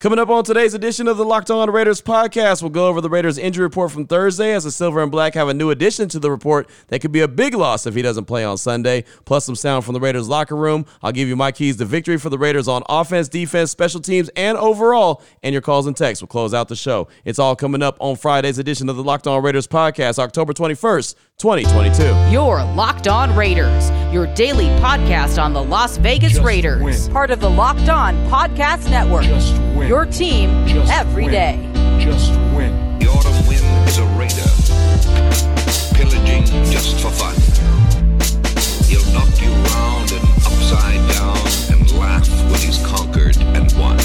Coming up on today's edition of the Locked On Raiders podcast, we'll go over the Raiders injury report from Thursday as the Silver and Black have a new addition to the report that could be a big loss if he doesn't play on Sunday, plus some sound from the Raiders locker room. I'll give you my keys to victory for the Raiders on offense, defense, special teams, and overall, and your calls and texts. We'll close out the show. It's all coming up on Friday's edition of the Locked On Raiders podcast, October 21st, 2022. Your Locked On Raiders, your daily podcast on the Las Vegas Just Raiders, win. part of the Locked On Podcast Network. Just win. Your team every day. Just every win. day. Just win. The autumn wind is a raider, pillaging just for fun. He'll knock you round and upside down and laugh when he's conquered and won.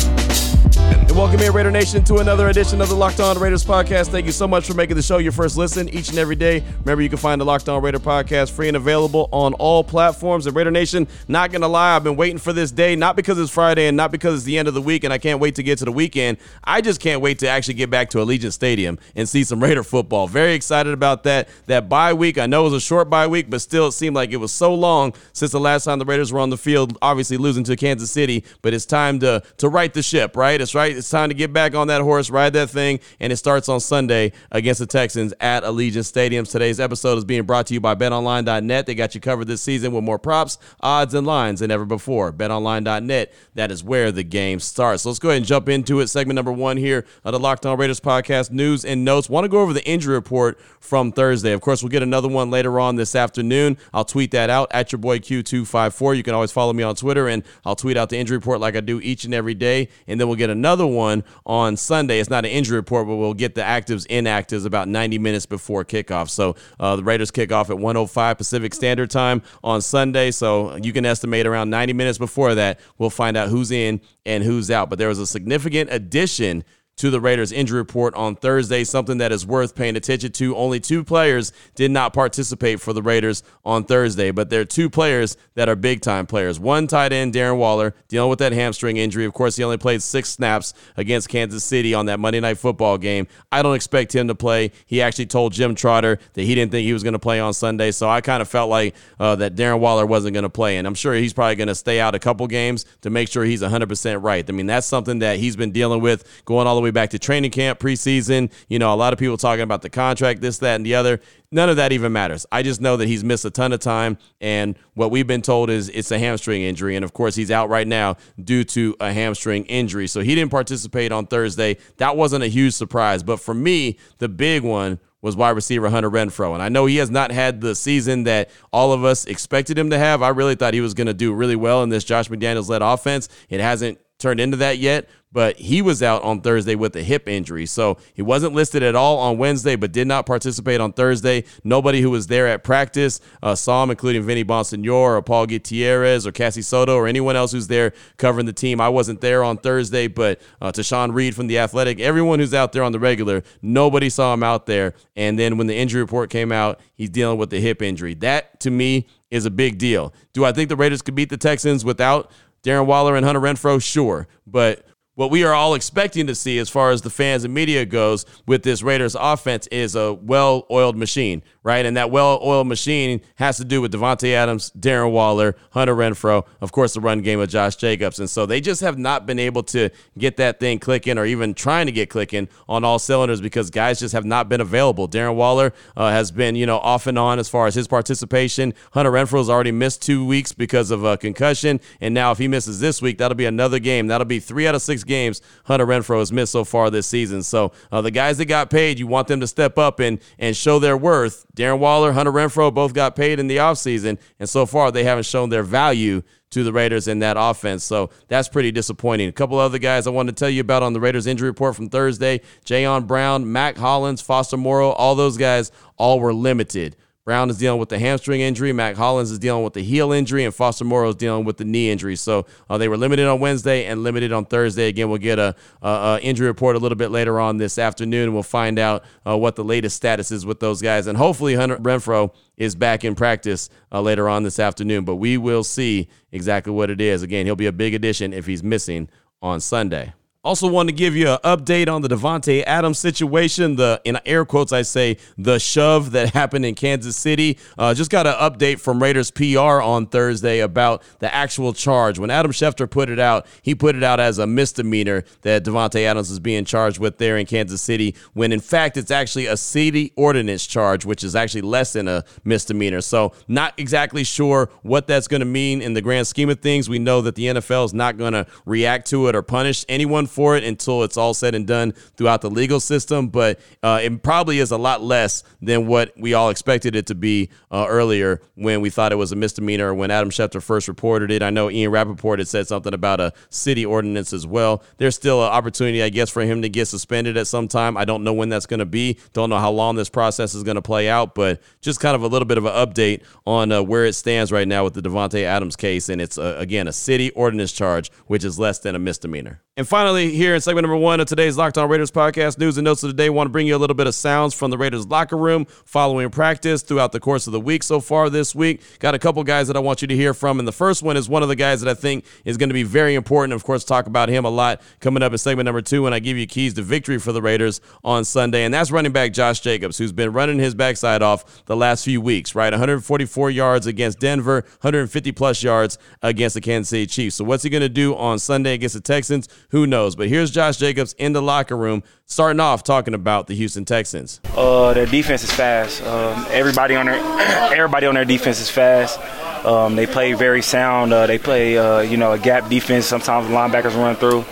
And welcome in, Raider Nation, to another edition of the Locked On Raiders podcast. Thank you so much for making the show your first listen each and every day. Remember, you can find the Locked On Raider podcast free and available on all platforms. And Raider Nation, not gonna lie, I've been waiting for this day, not because it's Friday and not because it's the end of the week and I can't wait to get to the weekend. I just can't wait to actually get back to Allegiant Stadium and see some Raider football. Very excited about that. That bye week, I know it was a short bye week, but still, it seemed like it was so long since the last time the Raiders were on the field. Obviously, losing to Kansas City, but it's time to to right the ship, right? It's right. It's time to get back on that horse, ride that thing, and it starts on Sunday against the Texans at Allegiant Stadium. Today's episode is being brought to you by BetOnline.net. They got you covered this season with more props, odds, and lines than ever before. BetOnline.net. That is where the game starts. So let's go ahead and jump into it. Segment number one here of the Locked On Raiders podcast news and notes. Want to go over the injury report from Thursday. Of course, we'll get another one later on this afternoon. I'll tweet that out at your boy Q254. You can always follow me on Twitter, and I'll tweet out the injury report like I do each and every day. And then we'll get another one on Sunday. It's not an injury report, but we'll get the actives, inactives about 90 minutes before kickoff. So uh, the Raiders kick off at 105 Pacific Standard Time on Sunday. So you can estimate around 90 minutes before that, we'll find out who's in and who's out. But there was a significant addition to the Raiders injury report on Thursday, something that is worth paying attention to. Only two players did not participate for the Raiders on Thursday, but there are two players that are big time players. One tight end, Darren Waller, dealing with that hamstring injury. Of course, he only played six snaps against Kansas City on that Monday night football game. I don't expect him to play. He actually told Jim Trotter that he didn't think he was going to play on Sunday, so I kind of felt like uh, that Darren Waller wasn't going to play, and I'm sure he's probably going to stay out a couple games to make sure he's 100% right. I mean, that's something that he's been dealing with going all the way back to training camp, preseason. You know, a lot of people talking about the contract, this, that, and the other. None of that even matters. I just know that he's missed a ton of time, and what we've been told is it's a hamstring injury, and of course he's out right now due to a hamstring injury. So he didn't participate on Thursday. That wasn't a huge surprise, but for me, the big one was wide receiver Hunter Renfrow. And I know he has not had the season that all of us expected him to have. I really thought he was going to do really well in this Josh McDaniels led offense. It hasn't turned into that yet, but he was out on Thursday with a hip injury. So he wasn't listed at all on Wednesday, but did not participate on Thursday. Nobody who was there at practice uh, saw him, including Vinny Bonsignore or Paul Gutierrez or Cassie Soto or anyone else who's there covering the team. I wasn't there on Thursday, but uh, Tashan Reed from The Athletic, everyone who's out there on the regular, nobody saw him out there. And then when the injury report came out, he's dealing with the hip injury. That, to me, is a big deal. Do I think the Raiders could beat the Texans without Darren Waller and Hunter Renfrow, sure. But what we are all expecting to see as far as the fans and media goes with this Raiders offense is a well oiled machine, right? And that well oiled machine has to do with Davante Adams, Darren Waller, Hunter Renfrow, of course, the run game of Josh Jacobs. And so they just have not been able to get that thing clicking or even trying to get clicking on all cylinders because guys just have not been available. Darren Waller uh, has been, you know, off and on as far as his participation. Hunter Renfro has already missed two weeks because of a concussion. And now if he misses this week, that'll be another game. That'll be three out of six games Hunter Renfrow has missed so far this season. So uh, the guys that got paid, you want them to step up and and show their worth. Darren Waller, Hunter Renfrow both got paid in the offseason, and so far they haven't shown their value to the Raiders in that offense. So that's pretty disappointing. A couple other guys I wanted to tell you about on the Raiders injury report from Thursday Jayon Brown, Mac Hollins, Foster Moreau, all those guys all were limited. Brown is dealing with the hamstring injury. Mac Hollins is dealing with the heel injury, and Foster Moreau is dealing with the knee injury. So uh, they were limited on Wednesday and limited on Thursday. Again, we'll get a, a, a injury report a little bit later on this afternoon. We'll find out uh, what the latest status is with those guys, and hopefully Hunter Renfrow is back in practice uh, later on this afternoon. But we will see exactly what it is. Again, he'll be a big addition if he's missing on Sunday. Also, want to give you an update on the Davante Adams situation. The in air quotes, I say the shove that happened in Kansas City. Uh, just got an update from Raiders PR on Thursday about the actual charge. When Adam Schefter put it out, he put it out as a misdemeanor that Davante Adams is being charged with there in Kansas City. When in fact, it's actually a city ordinance charge, which is actually less than a misdemeanor. So, not exactly sure what that's going to mean in the grand scheme of things. We know that the NFL is not going to react to it or punish anyone for it until it's all said and done throughout the legal system. But uh, it probably is a lot less than what we all expected it to be uh, earlier when we thought it was a misdemeanor when Adam Schefter first reported it. I know Ian Rapoport had said something about a city ordinance as well. There's still an opportunity, I guess, for him to get suspended at some time. I don't know when that's going to be. Don't know how long this process is going to play out, but just kind of a little bit of an update on uh, where it stands right now with the Davante Adams case. And it's, uh, again, a city ordinance charge, which is less than a misdemeanor. And finally, here in segment number one of today's Locked On Raiders podcast, news and notes of the day, want to bring you a little bit of sounds from the Raiders locker room following practice throughout the course of the week so far this week. Got a couple guys that I want you to hear from. And the first one is one of the guys that I think is going to be very important. Of course, talk about him a lot coming up in segment number two when I give you keys to victory for the Raiders on Sunday. And that's running back Josh Jacobs, who's been running his backside off the last few weeks, right? 144 yards against Denver, 150 plus yards against the Kansas City Chiefs. So what's he going to do on Sunday against the Texans? Who knows? But here's Josh Jacobs in the locker room, starting off talking about the Houston Texans. Uh, their defense is fast. Um, everybody on their everybody on their defense is fast. Um, they play very sound. Uh, they play, uh, you know, a gap defense. Sometimes linebackers run through,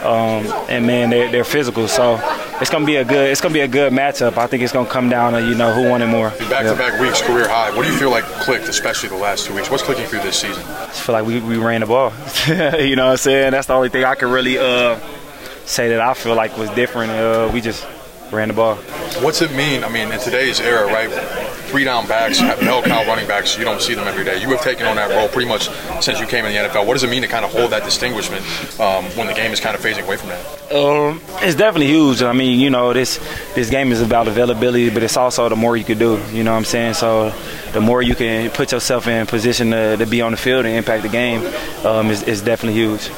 um, and man, they're, they're physical. So it's gonna be a good it's gonna be a good matchup. I think it's gonna come down to you know who wanted more. Back-to-back weeks, career high. What do you feel like clicked, especially the last two weeks? What's clicking through this season? I feel like we, we ran the ball. you know what I'm saying? That's the only thing I can really uh, say that I feel like was different. Uh, we just ran the ball. What's it mean? I mean, in today's era, right? Three down backs, bell cow running backs. You don't see them every day. You have taken on that role pretty much since you came in the NFL. What does it mean to kind of hold that distinguishment um, when the game is kind of phasing away from that? Um, it's definitely huge. I mean, you know, this this game is about availability, but it's also the more you can do. You know what I'm saying? So the more you can put yourself in position to, to be on the field and impact the game um, is, is definitely huge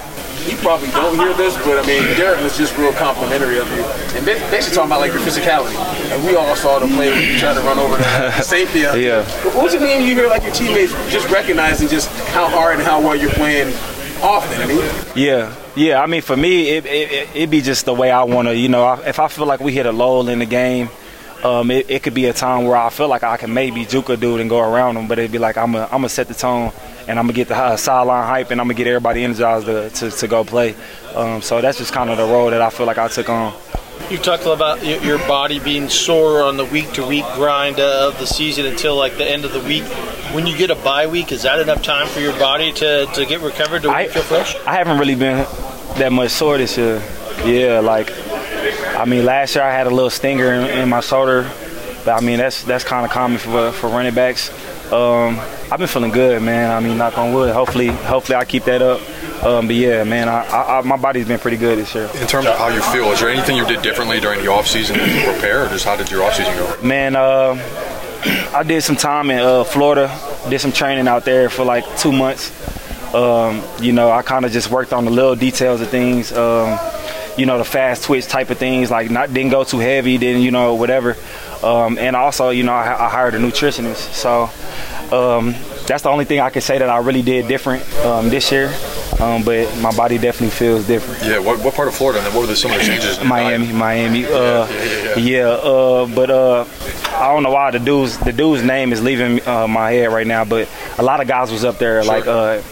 you probably don't hear this, but I mean, Derek was just real complimentary of you, and they basically talking about like your physicality. And we all saw the play when you tried to run over the safety. Yeah. But what does it mean you hear like your teammates just recognizing just how hard and how well you're playing often? I mean. Yeah. Yeah, I mean, for me, it, it, it be just the way I want to, you know, if I feel like we hit a lull in the game, um, it, it, could be a time where I feel like I can maybe juke a dude and go around him, but it'd be like I'm going to set the tone and I'm gonna get the uh, sideline hype, and I'm gonna get everybody energized to, to, to go play. Um, so that's just kind of the role that I feel like I took on. You talked about your body being sore on the week-to-week grind of the season until like the end of the week. When you get a bye week, is that enough time for your body to, to get recovered to I, feel fresh? I haven't really been that much sore this year. Yeah, like I mean, last year I had a little stinger in, in my shoulder, but I mean that's that's kind of common for for running backs. Um, I've been feeling good, man. I mean, knock on wood. Hopefully, hopefully I keep that up. Um, but yeah, man, I, I, my body's been pretty good this year. In terms of how you feel, is there anything you did differently during the off season to prepare, or just how did your off season go? Man, uh, I did some time in uh, Florida, did some training out there for like two months. Um, you know, I kind of just worked on the little details of things. Um, you know, the fast twitch type of things, like not didn't go too heavy, didn't you know whatever. Um, and also, you know, I, I hired a nutritionist, so um, that's the only thing I can say that I really did different um, this year. Um, but my body definitely feels different. Yeah. What, what part of Florida? And what were the, some of the changes? Miami. Miami. Uh, yeah, yeah, yeah, yeah. Uh, but uh, I don't know why the dude's the dude's name is leaving uh, my head right now. But a lot of guys was up there, sure. like uh,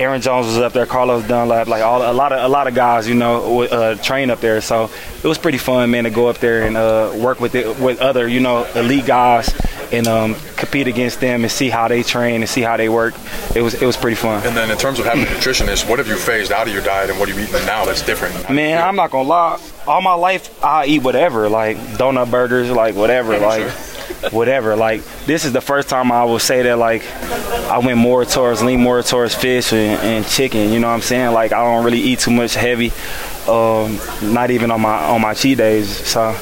Aaron Jones was up there, Carlos Dunlap, like all a lot of a lot of guys, you know, uh, train up there. So it was pretty fun, man, to go up there and uh, work with it, with other, you know, elite guys and um, compete against them and see how they train and see how they work. It was it was pretty fun. And then in terms of having a nutritionist, what have you phased out of your diet and what are you eating now that's different? Man, I'm not gonna lie. All my life, I eat whatever, like donut burgers, like whatever, yeah, like. Sure whatever. Like this is the first time I will say that like I went more towards lean more towards fish and, and chicken. You know what I'm saying? Like I don't really eat too much heavy, um, not even on my on my cheat days. So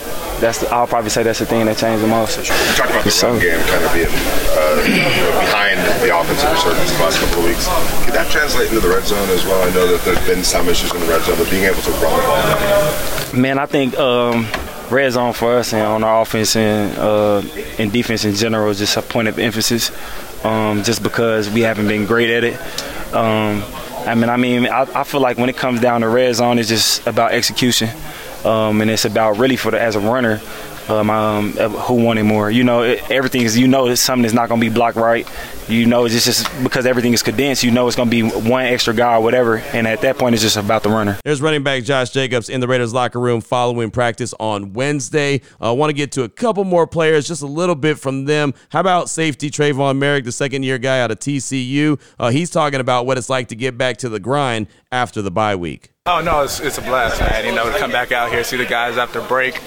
that's the, I'll probably say that's the thing that changed the most. You talked about the run game kind of being uh, you know, behind the offensive resurgence the last couple of weeks. Could that translate into the red zone as well? I know that there's been some issues in the red zone, but being able to run the ball. Man, I think um, red zone for us and on our offense and uh, and defense in general is just a point of emphasis. Um, just because we haven't been great at it. Um, I mean, I mean, I, I, feel like when it comes down to red zone, it's just about execution, um, and it's about really for the as a runner. Um, um, who wanted more? You know, it, everything is. You know, it's something that's not going to be blocked right. You know, it's just because everything is condensed. You know, it's going to be one extra guy or whatever. And at that point, it's just about the runner. There's running back Josh Jacobs in the Raiders locker room following practice on Wednesday. I uh, want to get to a couple more players, just a little bit from them. How about safety Tre'von Moehrig, the second year guy out of TCU? Uh, he's talking about what it's like to get back to the grind after the bye week. Oh no, it's, it's a blast, man. You know, to come back out here, see the guys after break.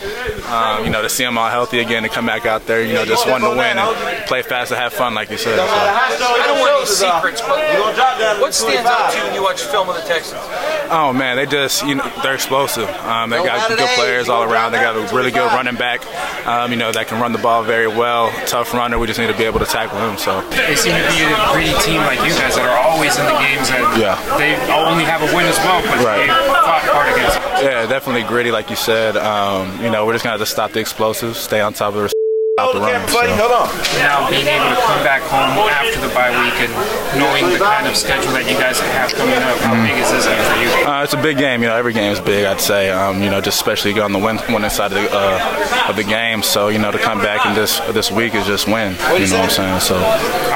Um, you know, to see them all healthy again, to come back out there, you know, just want to win and play fast and have fun, like you said. So. I don't want any secrets, but what stands out to you when you watch film of the Texans? Oh man, they just you know they're explosive. Um, they got good players all around. They got a really good running back. Um, you know that can run the ball very well. Tough runner. We just need to be able to tackle him. So they seem to be a gritty team like you guys that are always in the games and yeah. they only have a win as well, but right. Yeah, definitely gritty, like you said. Um, you know, we're just gonna have to stop the explosives, stay on top of the out the run. So. Hold on. Now being able to come back home after the bye week and knowing the kind of schedule that you guys have coming up, how mm. big is this game for you? Uh, it's a big game. You know, every game is big. I'd say. Um, you know, just especially on the win, winning side of the, uh, of the game. So you know, to come back in this this week is just win. You know what I'm saying? So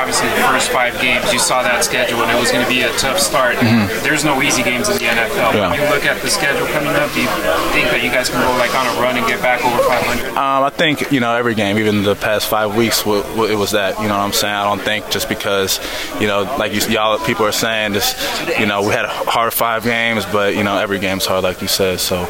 obviously the first five games, you saw that schedule and it was going to be a tough start. Mm-hmm. There's no easy games in the NFL. Yeah. When you look at the schedule coming up, do you think that you guys can go like on a run and get back over 500? Um, I think you know every game, even the past five weeks, it was that. You know what I'm saying? I don't think just because you know, like you, y'all people are saying, just you know, we had a hard five games, but you know, every game's hard, like you said. So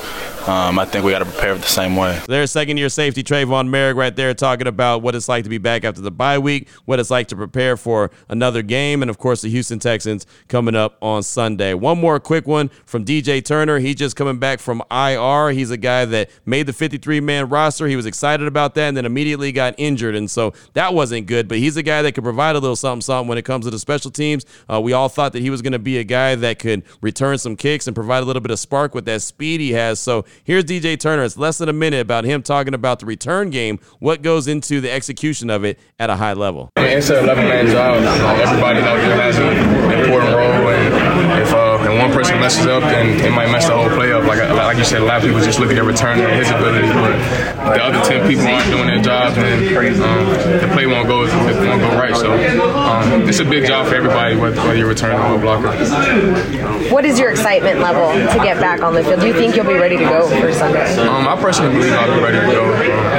um, I think we got to prepare the same way. There's second year safety Tre'von Moehrig right there talking about what it's like to be back after the bye week, what it's like to prepare for another game, and of course the Houston Texans coming up on Sunday. One more quick one from DJ Turner. He's just coming back from IR. He's a guy that made the 53 man roster. He was excited about that and then immediately got injured. And so that wasn't good, but he's a guy that could provide a little something, something when it comes to the special teams. Uh, we all thought that he was going to be a guy that could return some kicks and provide a little bit of spark with that speed he has. So Here's DJ Turner. It's less than a minute about him talking about the return game, what goes into the execution of it at a high level. It's an 11 man job. Out there has an important role, and if uh, one person messes up, then it might mess the whole play up. Like like you said, a lot of people just look at their return and his ability, but the other 10 people aren't doing their job, then um, the play won't go it won't go right. So um, it's a big job for everybody, whether, you're returning or a blocker. What is your excitement level to get back on the field? Do you think you'll be ready to go for Sunday? Um, I personally believe I'll be ready to go.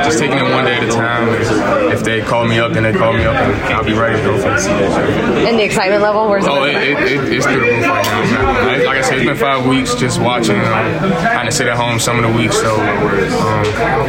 Just taking it one day at a time. If they call me up, then they call me up, and I'll be ready to go for the season. And the excitement level, where's oh, it? it, it, it's through the roof right now. Like I said, it's been five weeks just watching, um, kind of sit at home some of the weeks. So, um,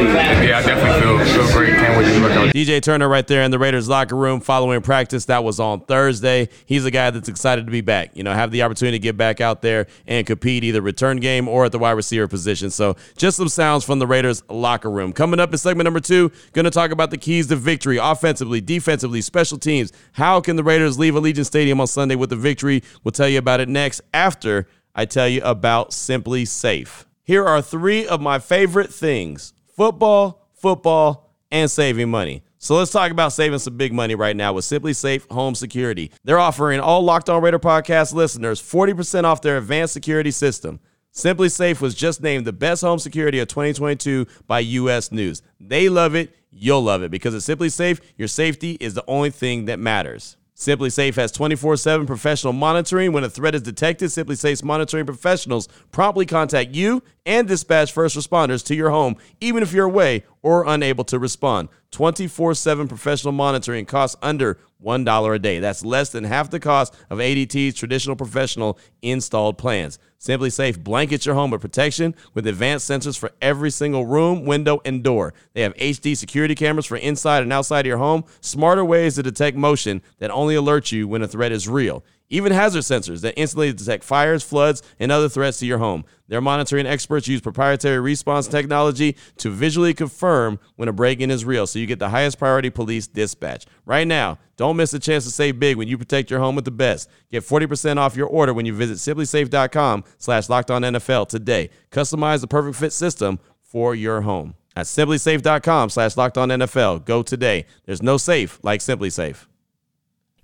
yeah, I definitely feel feel great. Can't wait to look on. DJ Turner right there in the Raiders locker room following practice. That was on Thursday. He's a guy that's excited to be back. You know, have the opportunity to get back out there and compete either return game or at the wide receiver position. So, just some sounds from the Raiders locker room. Coming up in segment number two, going to talk about the keys to victory offensively, defensively, special teams. How can the Raiders leave Allegiant Stadium on Sunday with a victory? We'll tell you about it next after I tell you about SimpliSafe. Here are three of my favorite things football, football, and saving money. So let's talk about saving some big money right now with SimpliSafe Home Security. They're offering all Locked On Raider podcast listeners 40% off their advanced security system. SimpliSafe was just named the best home security of 2022 by US News. They love it, you'll love it because at SimpliSafe, your safety is the only thing that matters. SimpliSafe has 24/7 professional monitoring. When a threat is detected, SimpliSafe's monitoring professionals promptly contact you and dispatch first responders to your home, even if you're away or unable to respond. 24/7 professional monitoring costs under $1 a day. That's less than half the cost of ADT's traditional professional installed plans. SimpliSafe blankets your home with protection with advanced sensors for every single room, window, and door. They have HD security cameras for inside and outside of your home, smarter ways to detect motion that only alert you when a threat is real. Even hazard sensors that instantly detect fires, floods, and other threats to your home. Their monitoring experts use proprietary response technology to visually confirm when a break in is real, so you get the highest priority police dispatch. Right now, don't miss a chance to save big when you protect your home with the best. Get 40% off your order when you visit simplisafe.com slash locked on NFL today. Customize the perfect fit system for your home. At simplisafe.com slash locked on NFL. Go today. There's no safe like SimpliSafe.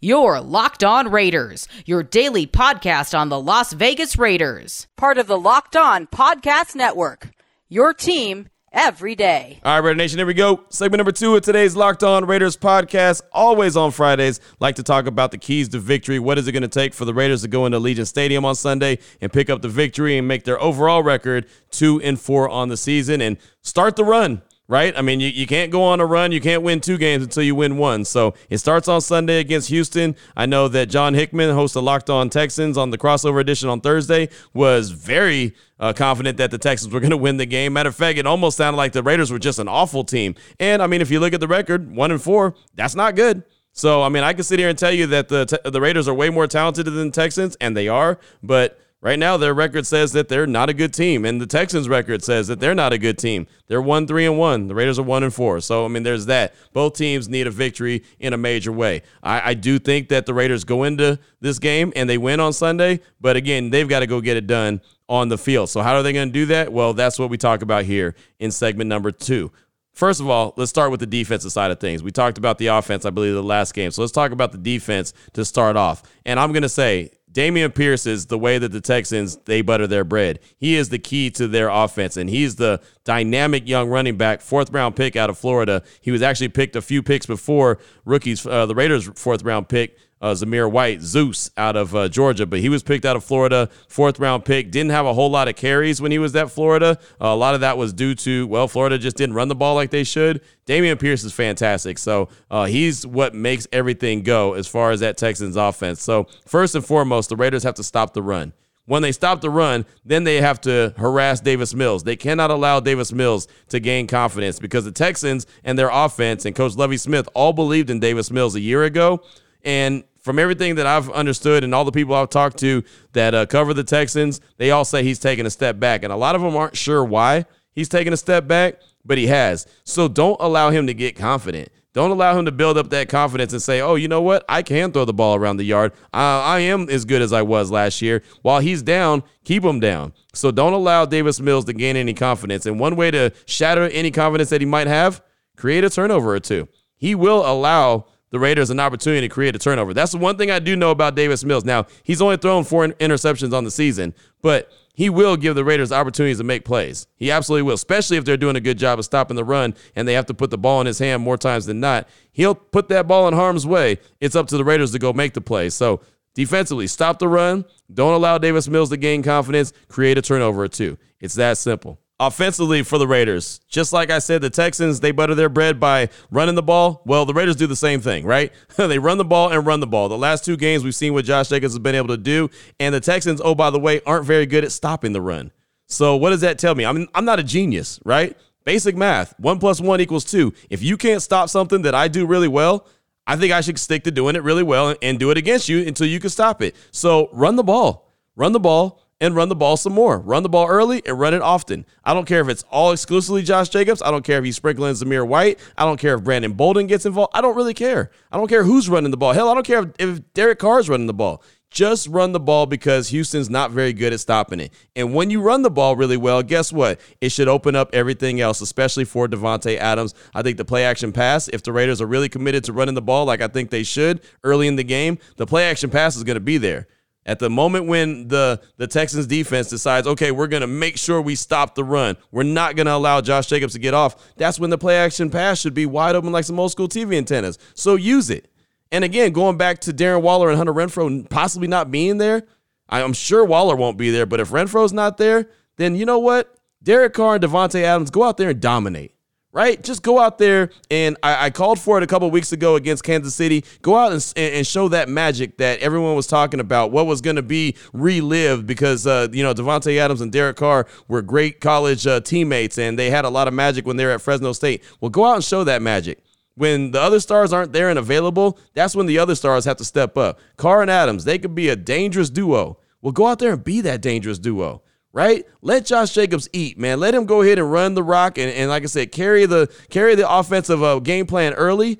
Your Locked On Raiders, your daily podcast on the Las Vegas Raiders. Part of the Locked On Podcast Network. Your team every day. All right, Raider Nation, here we go. Segment number two of today's Locked On Raiders podcast. Always on Fridays, like to talk about the keys to victory. What is it going to take for the Raiders to go into Legion Stadium on Sunday and pick up the victory and make their overall record two and four on the season and start the run? Right? I mean, you, you can't go on a run. You can't win two games until you win one. So it starts on Sunday against Houston. I know that John Hickman, host of Locked On Texans on the crossover edition on Thursday, was very uh, confident that the Texans were going to win the game. Matter of fact, it almost sounded like the Raiders were just an awful team. And I mean, if you look at the record, one and four, that's not good. So I mean, I can sit here and tell you that the the Raiders are way more talented than the Texans, and they are, but Right now, their record says that they're not a good team, and the Texans' record says that they're not a good team. They're one three and one. The Raiders are one and four. So I mean, there's that. Both teams need a victory in a major way. I, I do think that the Raiders go into this game and they win on Sunday, but again, they've got to go get it done on the field. So how are they going to do that? Well, that's what we talk about here in segment number two. First of all, let's start with the defensive side of things. We talked about the offense, I believe, the last game. So let's talk about the defense to start off. And I'm going to say Dameon Pierce is the way that the Texans they butter their bread. He is the key to their offense, and he's the dynamic young running back, fourth round pick out of Florida. He was actually picked a few picks before rookies, uh, the Raiders' fourth round pick uh, Zamir White, Zeus out of uh, Georgia, but he was picked out of Florida, fourth round pick. Didn't have a whole lot of carries when he was at Florida. Uh, a lot of that was due to, well, Florida just didn't run the ball like they should. Dameon Pierce is fantastic. So uh, he's what makes everything go as far as that Texans offense. So, first and foremost, the Raiders have to stop the run. When they stop the run, then they have to harass Davis Mills. They cannot allow Davis Mills to gain confidence because the Texans and their offense and Coach Lovie Smith all believed in Davis Mills a year ago. And from everything that I've understood and all the people I've talked to that uh, cover the Texans, they all say he's taking a step back. And a lot of them aren't sure why he's taking a step back, but he has. So don't allow him to get confident. Don't allow him to build up that confidence and say, oh, you know what? I can throw the ball around the yard. I am as good as I was last year. While he's down, keep him down. So don't allow Davis Mills to gain any confidence. And one way to shatter any confidence that he might have, create a turnover or two. He will allow the Raiders an opportunity to create a turnover. That's the one thing I do know about Davis Mills. Now, he's only thrown four interceptions on the season, but he will give the Raiders opportunities to make plays. He absolutely will, especially if they're doing a good job of stopping the run and they have to put the ball in his hand more times than not. He'll put that ball in harm's way. It's up to the Raiders to go make the play. So, defensively, stop the run. Don't allow Davis Mills to gain confidence. Create a turnover or two. It's that simple. Offensively for the Raiders, just like I said, the Texans, they butter their bread by running the ball. Well, the Raiders do the same thing, right? they run the ball and run the ball. The last two games we've seen what Josh Jacobs has been able to do. And the Texans, oh, by the way, aren't very good at stopping the run. So what does that tell me? I mean, I'm not a genius, right? Basic math. One plus one equals two. If you can't stop something that I do really well, I think I should stick to doing it really well and do it against you until you can stop it. So run the ball. Run the ball and run the ball some more. Run the ball early and run it often. I don't care if it's all exclusively Josh Jacobs. I don't care if he's sprinkling Zamir White. I don't care if Brandon Bolden gets involved. I don't really care. I don't care who's running the ball. Hell, I don't care if, if Derek Carr's running the ball. Just run the ball because Houston's not very good at stopping it. And when you run the ball really well, guess what? It should open up everything else, especially for Davante Adams. I think the play action pass, if the Raiders are really committed to running the ball like I think they should early in the game, the play action pass is going to be there. At the moment when the, the Texans defense decides, okay, we're going to make sure we stop the run, we're not going to allow Josh Jacobs to get off, that's when the play action pass should be wide open like some old school TV antennas. So use it. And again, going back to Darren Waller and Hunter Renfrow possibly not being there, I'm sure Waller won't be there, but if Renfrow's not there, then you know what? Derek Carr and Davante Adams go out there and dominate right? Just go out there and I, I called for it a couple weeks ago against Kansas City. Go out and, and, show that magic that everyone was talking about. What was going to be relived because uh, you know Davante Adams and Derek Carr were great college uh, teammates and they had a lot of magic when they were at Fresno State. Well, go out and show that magic. when the other stars aren't there and available, that's when the other stars have to step up. Carr and Adams, they could be a dangerous duo. Well, go out there and be that dangerous duo, right? Let Josh Jacobs eat, man. Let him go ahead and run the rock and, and like I said, carry the carry the offensive uh, game plan early,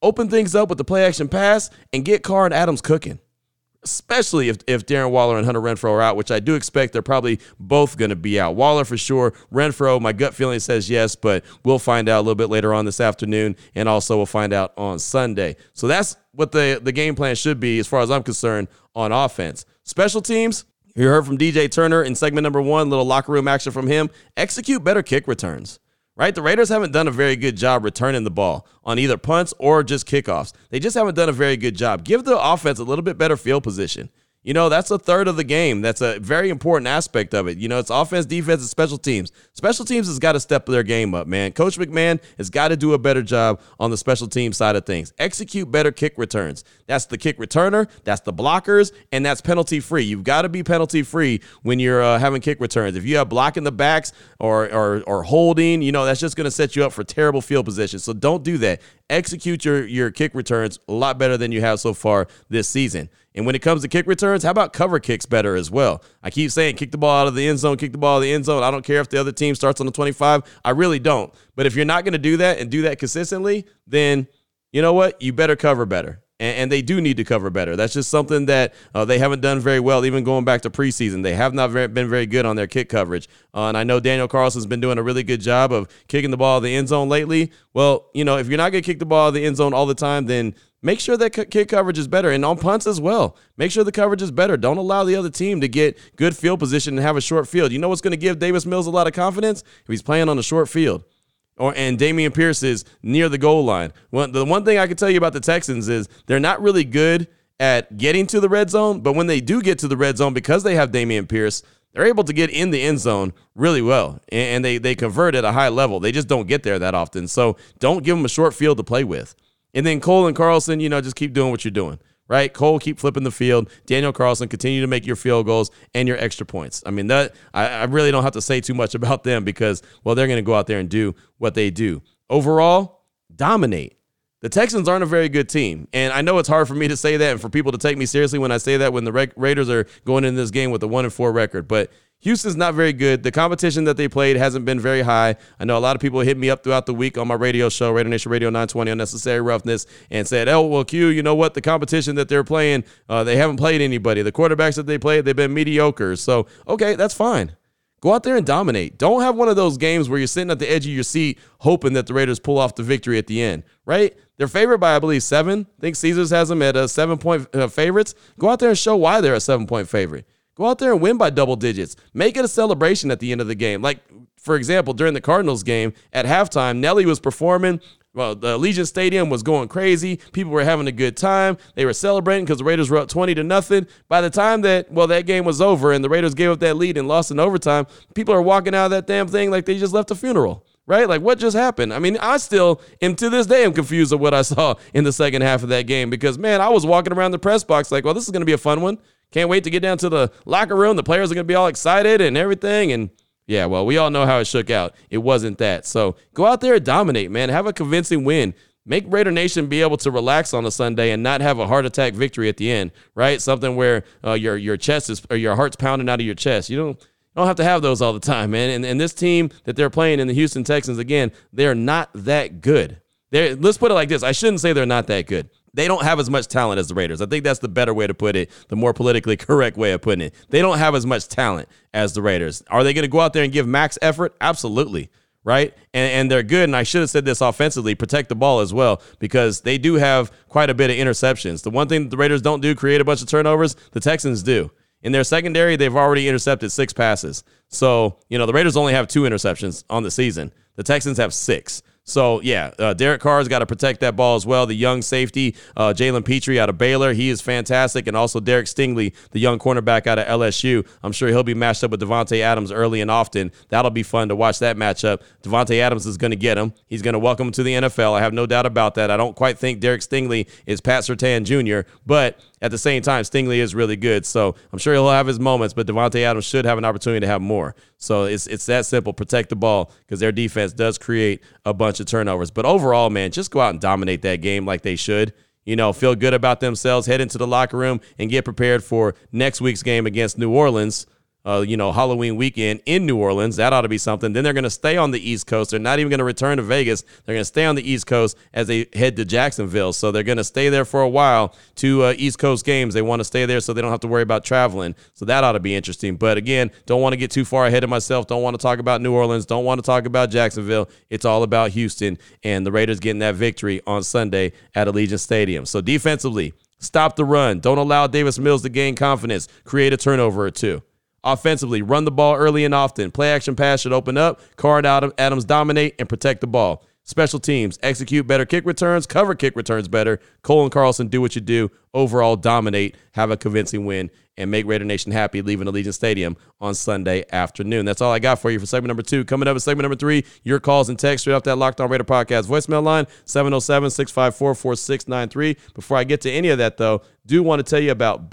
open things up with the play action pass, and get Carr and Adams cooking especially if, if Darren Waller and Hunter Renfrow are out, which I do expect they're probably both going to be out. Waller for sure. Renfrow, my gut feeling says yes, but we'll find out a little bit later on this afternoon, and also we'll find out on Sunday. So that's what the, the game plan should be, as far as I'm concerned, on offense. Special teams, you heard from DJ Turner in segment number one, little locker room action from him. Execute better kick returns right? The Raiders haven't done a very good job returning the ball on either punts or just kickoffs. They just haven't done a very good job. Give the offense a little bit better field position. You know, that's a third of the game. That's a very important aspect of it. You know, it's offense, defense, and special teams. Special teams has got to step their game up, man. Coach McMahon has got to do a better job on the special team side of things. Execute better kick returns. That's the kick returner, that's the blockers, and that's penalty free. You've got to be penalty free when you're uh, having kick returns. If you have blocking the backs or, or, or holding, you know, that's just going to set you up for terrible field position. So don't do that. Execute your, your kick returns a lot better than you have so far this season. And when it comes to kick returns, how about cover kicks better as well? I keep saying kick the ball out of the end zone, kick the ball out of the end zone. I don't care if the other team starts on the 25. I really don't. But if you're not going to do that and do that consistently, then you know what? You better cover better. And, and they do need to cover better. That's just something that uh, they haven't done very well, even going back to preseason. They have not very, been very good on their kick coverage. Uh, and I know Daniel Carlson's been doing a really good job of kicking the ball of the end zone lately. Well, you know, if you're not going to kick the ball of the end zone all the time, then make sure that kick coverage is better and on punts as well. Make sure the coverage is better. Don't allow the other team to get good field position and have a short field. You know what's going to give Davis Mills a lot of confidence? If he's playing on a short field. Or and Dameon Pierce is near the goal line. The one thing I can tell you about the Texans is they're not really good at getting to the red zone, but when they do get to the red zone because they have Dameon Pierce, they're able to get in the end zone really well and they they convert at a high level. They just don't get there that often. So don't give them a short field to play with. And then Cole and Carlson, you know, just keep doing what you're doing, right? Cole, keep flipping the field. Daniel Carlson, continue to make your field goals and your extra points. I mean, that I, I really don't have to say too much about them because, well, they're going to go out there and do what they do. Overall, dominate. The Texans aren't a very good team. And I know it's hard for me to say that and for people to take me seriously when I say that when the Raiders are going in this game with a 1 and 4 record. But Houston's not very good. The competition that they played hasn't been very high. I know a lot of people hit me up throughout the week on my radio show, Raider Nation Radio 920 Unnecessary Roughness, and said, oh, well, Q, you know what? The competition that they're playing, uh, they haven't played anybody. The quarterbacks that they played, they've been mediocre. So, okay, that's fine. Go out there and dominate. Don't have one of those games where you're sitting at the edge of your seat hoping that the Raiders pull off the victory at the end, right? They're favored by, I believe, seven. I think Caesars has them at a seven point uh, favorites. Go out there and show why they're a seven point favorite. Go out there and win by double digits. Make it a celebration at the end of the game. Like, for example, during the Cardinals game at halftime, Nelly was performing. Well, the Allegiant Stadium was going crazy. People were having a good time. They were celebrating because the Raiders were up 20 to nothing. By the time that, well, that game was over and the Raiders gave up that lead and lost in overtime, people are walking out of that damn thing like they just left a funeral right? Like what just happened? I mean, I still am to this day I'm confused of what I saw in the second half of that game because man, I was walking around the press box like, well, this is going to be a fun one. Can't wait to get down to the locker room. The players are going to be all excited and everything. And yeah, well, we all know how it shook out. It wasn't that. So go out there and dominate, man. Have a convincing win. Make Raider Nation be able to relax on a Sunday and not have a heart attack victory at the end, right? Something where uh, your your chest is or your heart's pounding out of your chest. You don't don't have to have those all the time, man. And, and this team that they're playing in the Houston Texans again, they're not that good. They're, let's put it like this: I shouldn't say they're not that good they don't have as much talent as the Raiders. I think that's the better way to put it, the more politically correct way of putting it. They don't have as much talent as the Raiders. Are they going to go out there and give max effort? Absolutely. Right? And, and they're good. And I should have said this offensively protect the ball as well, because they do have quite a bit of interceptions. The one thing the Raiders don't do, create a bunch of turnovers, the Texans do. In their secondary, they've already intercepted six passes. So, you know, the Raiders only have two interceptions on the season. The Texans have six. So yeah, uh, Derek Carr's got to protect that ball as well. The young safety, uh, Jalen Pitre out of Baylor, he is fantastic, and also Derek Stingley, the young cornerback out of LSU. I'm sure he'll be matched up with Davante Adams early and often. That'll be fun to watch that matchup. Davante Adams is going to get him. He's going to welcome him to the NFL. I have no doubt about that. I don't quite think Derek Stingley is Pat Surtain Jr., but at the same time, Stingley is really good. So I'm sure he'll have his moments, but Davante Adams should have an opportunity to have more. So it's it's that simple. Protect the ball because their defense does create a bunch of turnovers. But overall, man, just go out and dominate that game like they should. You know, feel good about themselves, head into the locker room, and get prepared for next week's game against New Orleans uh, you know, Halloween weekend in New Orleans. That ought to be something. Then they're going to stay on the East Coast. They're not even going to return to Vegas. They're going to stay on the East Coast as they head to Jacksonville. So they're going to stay there for a while. to uh, East Coast games. They want to stay there so they don't have to worry about traveling. So that ought to be interesting. But again, don't want to get too far ahead of myself. Don't want to talk about New Orleans. Don't want to talk about Jacksonville. It's all about Houston and the Raiders getting that victory on Sunday at Allegiant Stadium. So defensively, stop the run. Don't allow Davis Mills to gain confidence. Create a turnover or two. Offensively, run the ball early and often. Play action pass should open up. Card Adams dominate and protect the ball. Special teams, execute better kick returns, cover kick returns better. Cole and Carlson do what you do. Overall, dominate, have a convincing win, and make Raider Nation happy leaving Allegiant Stadium on Sunday afternoon. That's all I got for you for segment number two. Coming up in segment number three, your calls and texts straight off that Locked On Raider podcast voicemail line, 707 654 4693. Before I get to any of that, though, do want to tell you about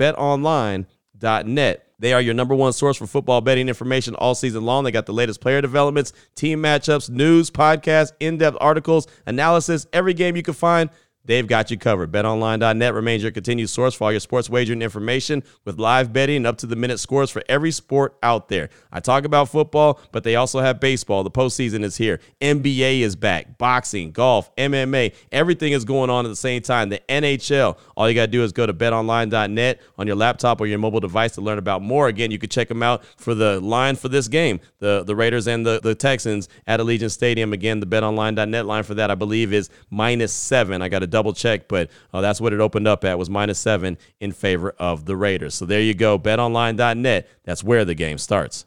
betonline.net. They are your number one source for football betting information all season long. They got the latest player developments, team matchups, news, podcasts, in depth articles, analysis, every game you can find They've got you covered. BetOnline.net remains your continued source for all your sports wagering information with live betting and up to the minute scores for every sport out there. I talk about football, but they also have baseball. The postseason is here. NBA is back. Boxing, golf, MMA, everything is going on at the same time. The NHL. All you got to do is go to betonline.net on your laptop or your mobile device to learn about more. Again, you can check them out for the line for this game. The the Raiders and the, the Texans at Allegiant Stadium. Again, the betonline.net line for that, I believe, is minus seven. I got to double check, but uh, that's what it opened up at was minus seven in favor of the Raiders. So there you go, betonline.net. That's where the game starts.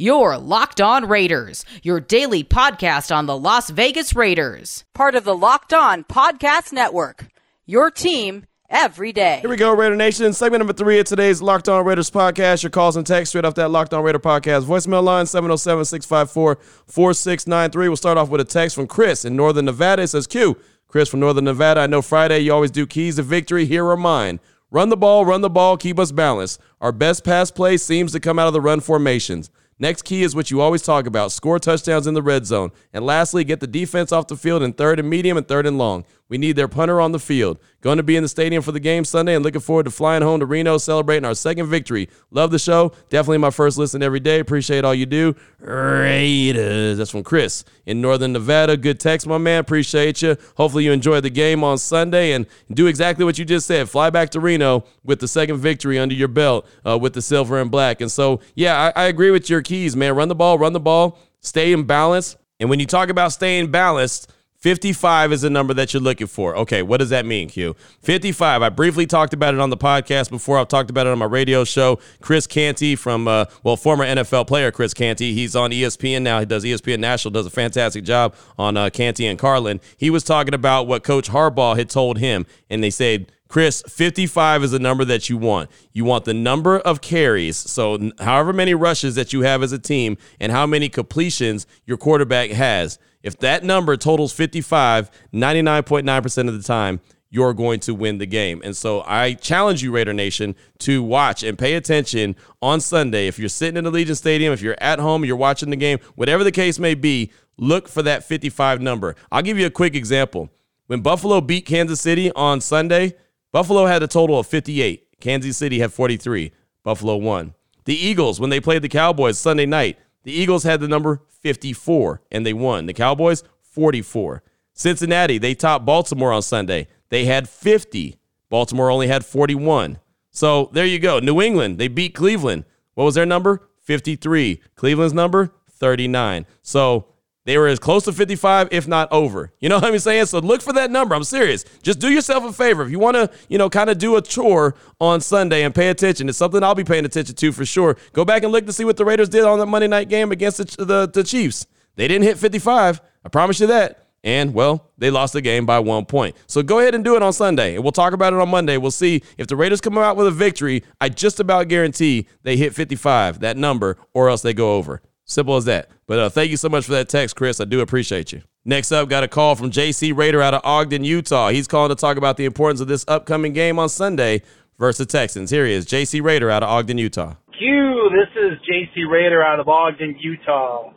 Your Locked On Raiders, your daily podcast on the Las Vegas Raiders, part of the Locked On Podcast Network. Your team every day. Here we go, Raider Nation. Segment number three of today's Locked On Raiders podcast. Your calls and text straight off that Locked On Raider podcast voicemail line 707 654 4693. We'll start off with a text from Chris in Northern Nevada. It says, Q, Chris from Northern Nevada. I know Friday you always do keys to victory. Here are mine. Run the ball, run the ball, keep us balanced. Our best pass play seems to come out of the run formations. Next key is what you always talk about score touchdowns in the red zone. And lastly, get the defense off the field in third and medium and third and long. We need their punter on the field. Going to be in the stadium for the game Sunday and looking forward to flying home to Reno, celebrating our second victory. Love the show. Definitely my first listen every day. Appreciate all you do. Raiders. That's from Chris in Northern Nevada. Good text, my man. Appreciate you. Hopefully you enjoy the game on Sunday and do exactly what you just said. Fly back to Reno with the second victory under your belt uh, with the silver and black. And so, yeah, I, I agree with your keys, man. Run the ball, run the ball, stay in balance. And when you talk about staying balanced, 55 is the number that you're looking for. Okay, what does that mean, Q? 55. I briefly talked about it on the podcast before. I've talked about it on my radio show. Chris Canty from, uh, well, former NFL player Chris Canty. He's on ESPN now. He does ESPN National, does a fantastic job on uh, Canty and Carlin. He was talking about what Coach Harbaugh had told him, and they said, Chris, 55 is the number that you want. You want the number of carries, so however many rushes that you have as a team, and how many completions your quarterback has. If that number totals 55, 99.9% of the time, you're going to win the game. And so I challenge you, Raider Nation, to watch and pay attention on Sunday. If you're sitting in the Allegiant Stadium, if you're at home, you're watching the game, whatever the case may be, look for that 55 number. I'll give you a quick example. When Buffalo beat Kansas City on Sunday, Buffalo had a total of 58. Kansas City had 43. Buffalo won. The Eagles, when they played the Cowboys Sunday night, the Eagles had the number 54 and they won. The Cowboys, 44. Cincinnati, they topped Baltimore on Sunday. They had 50. Baltimore only had 41. So there you go. New England, they beat Cleveland. What was their number? 53. Cleveland's number? 39. So they were as close to 55, if not over. You know what I'm saying? So look for that number. I'm serious. Just do yourself a favor. If you want to, you know, kind of do a tour on Sunday and pay attention, it's something I'll be paying attention to for sure. Go back and look to see what the Raiders did on the Monday night game against the, the, the Chiefs. They didn't hit 55. I promise you that. And, well, they lost the game by one point. So go ahead and do it on Sunday. And we'll talk about it on Monday. We'll see if the Raiders come out with a victory. I just about guarantee they hit 55, that number, or else they go over. Simple as that. But uh, thank you so much for that text, Chris. I do appreciate you. Next up, got a call from JC Raider out of Ogden, Utah. He's calling to talk about the importance of this upcoming game on Sunday versus Texans. Here he is, JC Raider out of Ogden, Utah. Q, this is JC Raider out of Ogden, Utah.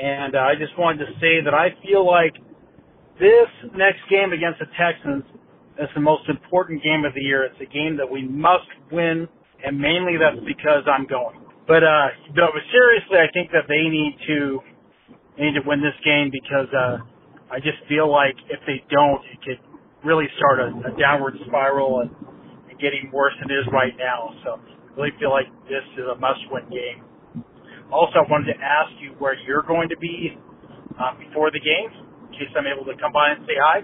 And uh, I just wanted to say that I feel like this next game against the Texans is the most important game of the year. It's a game that we must win, and mainly that's because I'm going. But uh, but seriously, I think that they need to need to win this game because uh, I just feel like if they don't, it could really start a, a downward spiral and, and getting worse than it is right now. So I really feel like this is a must-win game. Also, I wanted to ask you where you're going to be uh, before the game, in case I'm able to come by and say hi.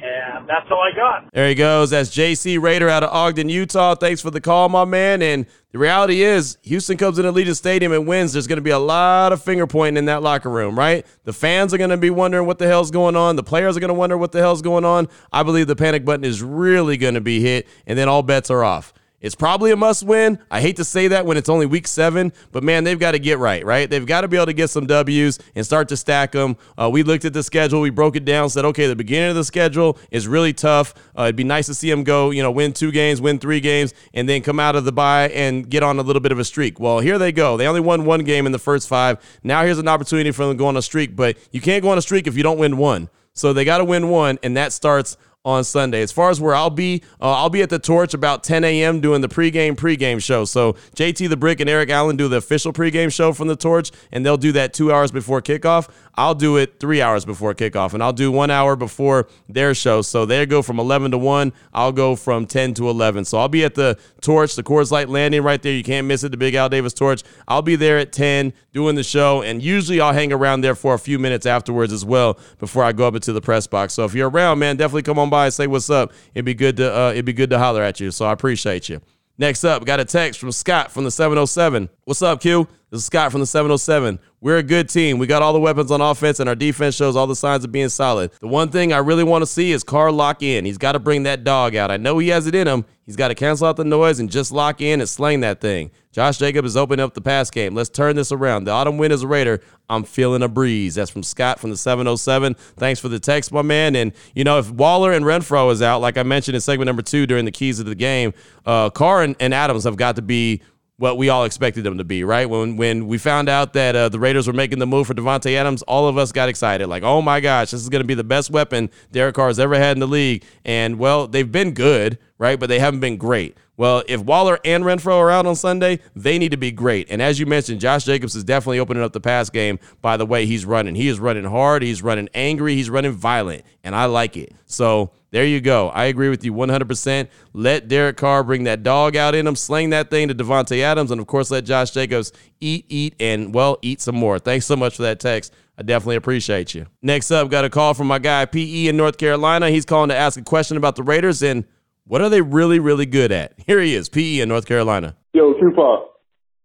And that's all I got. There he goes. That's JC Raider out of Ogden, Utah. Thanks for the call, my man. And the reality is, Houston comes in Allegiant Stadium and wins. There's going to be a lot of finger pointing in that locker room, right? The fans are going to be wondering what the hell's going on. The players are going to wonder what the hell's going on. I believe the panic button is really going to be hit, and then all bets are off. It's probably a must win. I hate to say that when it's only week seven, but man, they've got to get right, right? They've got to be able to get some W's and start to stack them. Uh, we looked at the schedule, we broke it down, said, okay, the beginning of the schedule is really tough. Uh, it'd be nice to see them go, you know, win two games, win three games, and then come out of the bye and get on a little bit of a streak. Well, here they go. They only won one game in the first five. Now here's an opportunity for them to go on a streak, but you can't go on a streak if you don't win one. So they got to win one, and that starts on Sunday. As far as where I'll be, uh, I'll be at the Torch about 10 a.m. doing the pregame pregame show. So JT the Brick and Eric Allen do the official pregame show from the Torch, and they'll do that two hours before kickoff. I'll do it three hours before kickoff, and I'll do one hour before their show. So they go from 11 to 1. I'll go from 10 to 11. So I'll be at the Torch, the Coors Light Landing right there. You can't miss it, the Big Al Davis Torch. I'll be there at 10 doing the show, and usually I'll hang around there for a few minutes afterwards as well before I go up into the press box. So if you're around, man, definitely come on by and say what's up. It'd be good to uh, it'd be good to holler at you. So I appreciate you. Next up, got a text from Scott from the 707. What's up, Q? This is Scott from the 707. We're a good team. We got all the weapons on offense, and our defense shows all the signs of being solid. The one thing I really want to see is Carr lock in. He's got to bring that dog out. I know he has it in him. He's got to cancel out the noise and just lock in and slang that thing. Josh Jacobs is opening up the pass game. Let's turn this around. The autumn win is a Raider. I'm feeling a breeze. That's from Scott from the 707. Thanks for the text, my man. And, you know, if Waller and Renfrow is out, like I mentioned in segment number two during the keys of the game, uh, Carr and, and Adams have got to be what we all expected them to be, right? When when we found out that uh, the Raiders were making the move for Davante Adams, all of us got excited. Like, oh my gosh, this is going to be the best weapon Derek Carr has ever had in the league. And well, they've been good, right? But they haven't been great. Well, if Waller and Renfrow are out on Sunday, they need to be great. And as you mentioned, Josh Jacobs is definitely opening up the pass game by the way he's running. He is running hard, he's running angry, he's running violent, and I like it. So there you go. I agree with you 100%. Let Derek Carr bring that dog out in him, sling that thing to Davante Adams, and of course, let Josh Jacobs eat, eat, and, well, eat some more. Thanks so much for that text. I definitely appreciate you. Next up, got a call from my guy PE in North Carolina. He's calling to ask a question about the Raiders and what are they really, really good at? Here he is, PE in North Carolina. Yo, Tupac.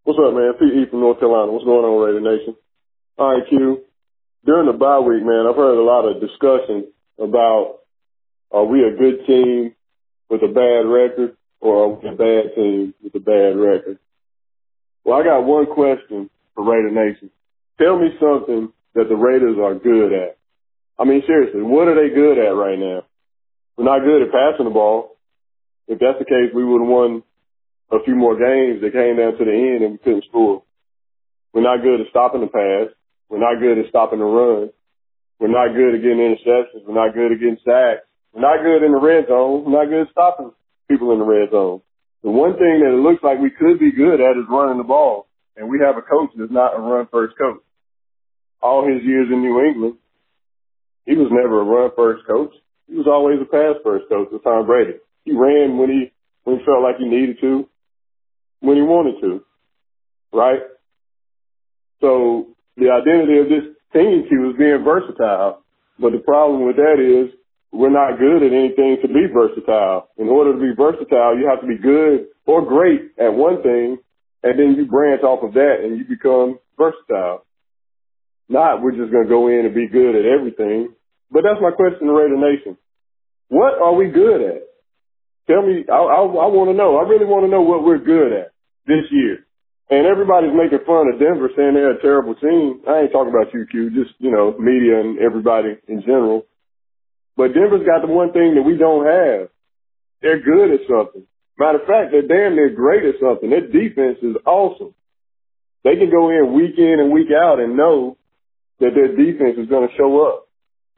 What's up, man? PE from North Carolina. What's going on, Raider Nation? All right, Q. During the bye week, man, I've heard a lot of discussion about are we a good team with a bad record or are we a bad team with a bad record? Well, I got one question for Raider Nation. Tell me something that the Raiders are good at. I mean, seriously, what are they good at right now? We're not good at passing the ball. If that's the case, we would have won a few more games that came down to the end and we couldn't score. We're not good at stopping the pass. We're not good at stopping the run. We're not good at getting interceptions. We're not good at getting sacks. Not good in the red zone. Not good stopping people in the red zone. The one thing that it looks like we could be good at is running the ball. And we have a coach that's not a run first coach. All his years in New England, he was never a run first coach. He was always a pass first coach with Tom Brady. He ran when he when he felt like he needed to, when he wanted to, right? So the identity of this team, he was being versatile. But the problem with that is we're not good at anything to be versatile. In order to be versatile, you have to be good or great at one thing, and then you branch off of that and you become versatile. Not we're just going to go in and be good at everything. But that's my question to Raider Nation. What are we good at? Tell me, I, I, I want to know. I really want to know what we're good at this year. And everybody's making fun of Denver saying they're a terrible team. I ain't talking about you, Q, just, you know, media and everybody in general. But Denver's got the one thing that we don't have. They're good at something. Matter of fact, they're damn near great at something. Their defense is awesome. They can go in week in and week out and know that their defense is going to show up.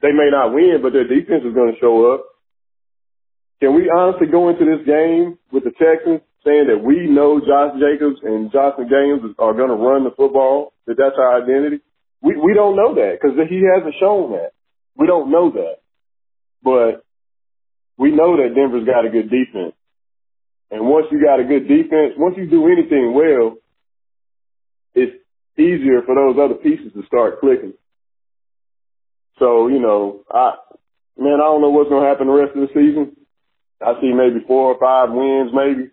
They may not win, but their defense is going to show up. Can we honestly go into this game with the Texans saying that we know Josh Jacobs and Josh McDaniels are going to run the football, that that's our identity? We, we don't know that because he hasn't shown that. We don't know that. But we know that Denver's got a good defense. And once you got a good defense, once you do anything well, it's easier for those other pieces to start clicking. So, you know, I, man, I don't know what's going to happen the rest of the season. I see maybe four or five wins, maybe.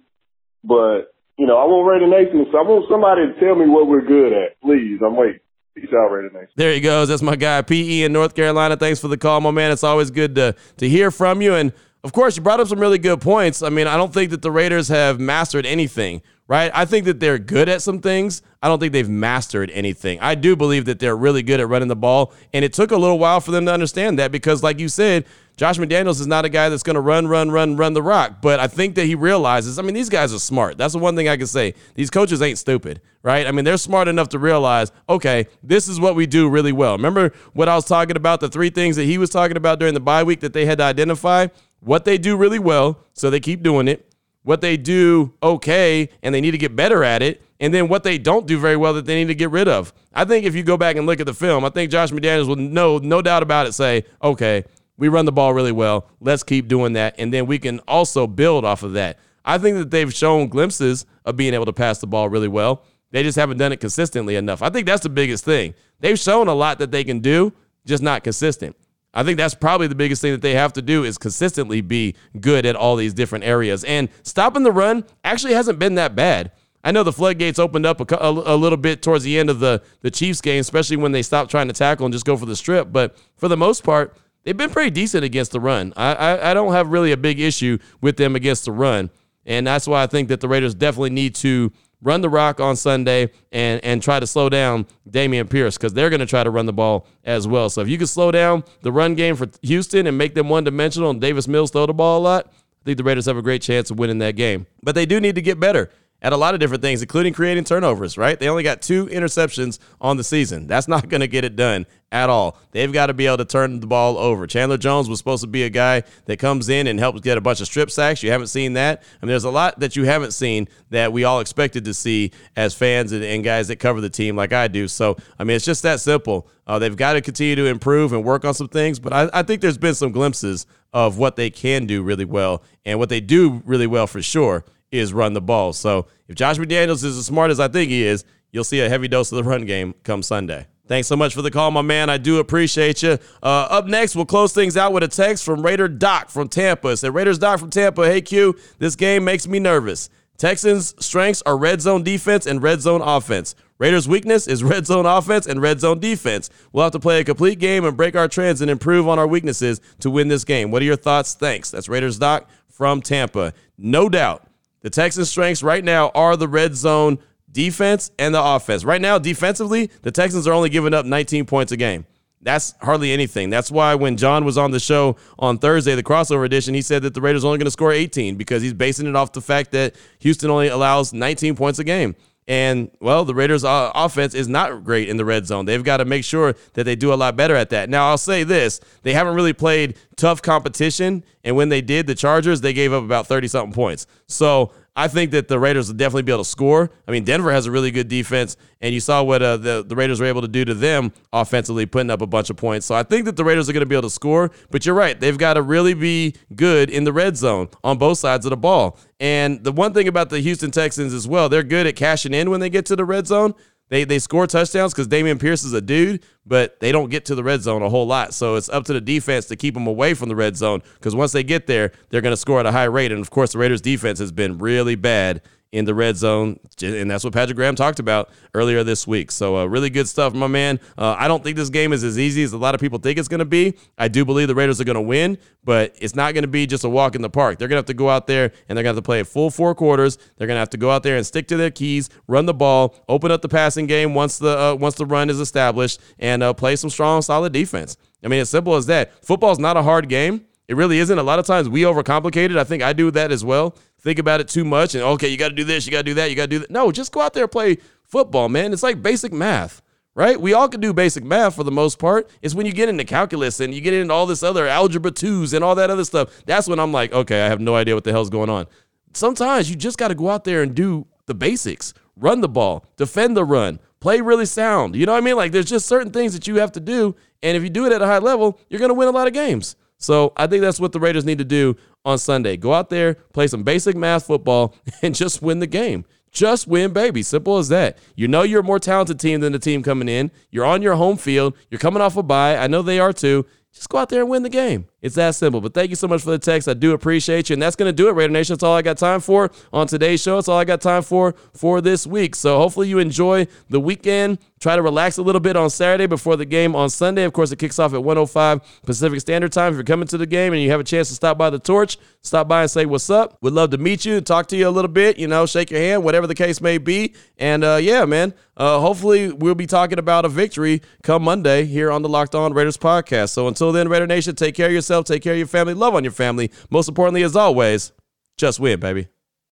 But, you know, I want Raider Nation, so I want somebody to tell me what we're good at. Please, I'm waiting. Peace out, Raider Nation. There he goes. That's my guy, PE in North Carolina. Thanks for the call, my man. It's always good to, to hear from you. And, of course, you brought up some really good points. I mean, I don't think that the Raiders have mastered anything right? I think that they're good at some things. I don't think they've mastered anything. I do believe that they're really good at running the ball. And it took a little while for them to understand that because, like you said, Josh McDaniels is not a guy that's going to run, run, run, run the rock. But I think that he realizes, I mean, these guys are smart. That's the one thing I can say. These coaches ain't stupid, right? I mean, they're smart enough to realize, okay, this is what we do really well. Remember what I was talking about, the three things that he was talking about during the bye week that they had to identify? What they do really well, so they keep doing it what they do okay and they need to get better at it, and then what they don't do very well that they need to get rid of. I think if you go back and look at the film, I think Josh McDaniels will no no doubt about it say, okay, we run the ball really well. Let's keep doing that, and then we can also build off of that. I think that they've shown glimpses of being able to pass the ball really well. They just haven't done it consistently enough. I think that's the biggest thing. They've shown a lot that they can do, just not consistent. I think that's probably the biggest thing that they have to do is consistently be good at all these different areas. And stopping the run actually hasn't been that bad. I know the floodgates opened up a, a, a, little bit towards the end of the, the Chiefs game, especially when they stopped trying to tackle and just go for the strip. But for the most part, they've been pretty decent against the run. I, I, I don't have really a big issue with them against the run. And that's why I think that the Raiders definitely need to run the rock on Sunday and and try to slow down Dameon Pierce because they're going to try to run the ball as well. So if you can slow down the run game for Houston and make them one dimensional and Davis Mills throw the ball a lot, I think the Raiders have a great chance of winning that game. But they do need to get better at a lot of different things, including creating turnovers, right? They only got two interceptions on the season. That's not going to get it done at all. They've got to be able to turn the ball over. Chandler Jones was supposed to be a guy that comes in and helps get a bunch of strip sacks. You haven't seen that. Mean, there's a lot that you haven't seen that we all expected to see as fans and, and guys that cover the team like I do. So, I mean, it's just that simple. Uh, they've got to continue to improve and work on some things, but I, I think there's been some glimpses of what they can do really well and what they do really well for sure is run the ball. So if Josh McDaniels is as smart as I think he is, you'll see a heavy dose of the run game come Sunday. Thanks so much for the call, my man. I do appreciate you. Uh, up next, we'll close things out with a text from Raider Doc from Tampa. said Raiders Doc from Tampa. Hey Q, this game makes me nervous. Texans' strengths are red zone defense and red zone offense. Raiders' weakness is red zone offense and red zone defense. We'll have to play a complete game and break our trends and improve on our weaknesses to win this game. What are your thoughts? Thanks. That's Raiders Doc from Tampa. No doubt the Texans' strengths right now are the red zone defense and the offense. Right now, defensively, the Texans are only giving up 19 points a game. That's hardly anything. That's why when John was on the show on Thursday, the crossover edition, he said that the Raiders are only going to score 18 because he's basing it off the fact that Houston only allows 19 points a game. And well, the Raiders' offense is not great in the red zone. They've got to make sure that they do a lot better at that. Now, I'll say this they haven't really played tough competition. And when they did, the Chargers, they gave up about 30 something points. So I think that the Raiders will definitely be able to score. I mean, Denver has a really good defense, and you saw what uh, the, the Raiders were able to do to them offensively, putting up a bunch of points. So I think that the Raiders are going to be able to score, but you're right. They've got to really be good in the red zone on both sides of the ball. And the one thing about the Houston Texans as well, they're good at cashing in when they get to the red zone. They they score touchdowns because Dameon Pierce is a dude, but they don't get to the red zone a whole lot. So it's up to the defense to keep them away from the red zone because once they get there, they're going to score at a high rate. And of course, the Raiders' defense has been really bad in the red zone. And that's what Patrick Graham talked about earlier this week. So, uh, really good stuff, my man. Uh, I don't think this game is as easy as a lot of people think it's going to be. I do believe the Raiders are going to win, but it's not going to be just a walk in the park. They're going to have to go out there and they're going to have to play a full four quarters. They're going to have to go out there and stick to their keys, run the ball, open up the passing game once the uh, once the run is established, and uh, play some strong, solid defense. I mean, as simple as that. Football's not a hard game. It really isn't. A lot of times we overcomplicate it. I think I do that as well. Think about it too much and okay, you got to do this, you got to do that, you got to do that. No, just go out there and play football, man. It's like basic math, right? We all can do basic math for the most part. It's when you get into calculus and you get into all this other algebra twos and all that other stuff. That's when I'm like, okay, I have no idea what the hell's going on. Sometimes you just got to go out there and do the basics. Run the ball, defend the run, play really sound. You know what I mean? Like there's just certain things that you have to do, and if you do it at a high level, you're going to win a lot of games. So I think that's what the Raiders need to do on Sunday. Go out there, play some basic math football, and just win the game. Just win, baby. Simple as that. You know you're a more talented team than the team coming in. You're on your home field. You're coming off a bye. I know they are too. Just go out there and win the game. It's that simple. But thank you so much for the text. I do appreciate you. And that's going to do it, Raider Nation. That's all I got time for on today's show. That's all I got time for for this week. So hopefully you enjoy the weekend. Try to relax a little bit on Saturday before the game on Sunday. Of course, it kicks off at 105 Pacific Standard Time. If you're coming to the game and you have a chance to stop by the torch, stop by and say what's up. We'd love to meet you, talk to you a little bit, you know, shake your hand, whatever the case may be. And uh, yeah, man, uh, hopefully we'll be talking about a victory come Monday here on the Locked On Raiders podcast. So until then, Raider Nation, take care of yourself, take care of your family, love on your family. Most importantly, as always, just win, baby.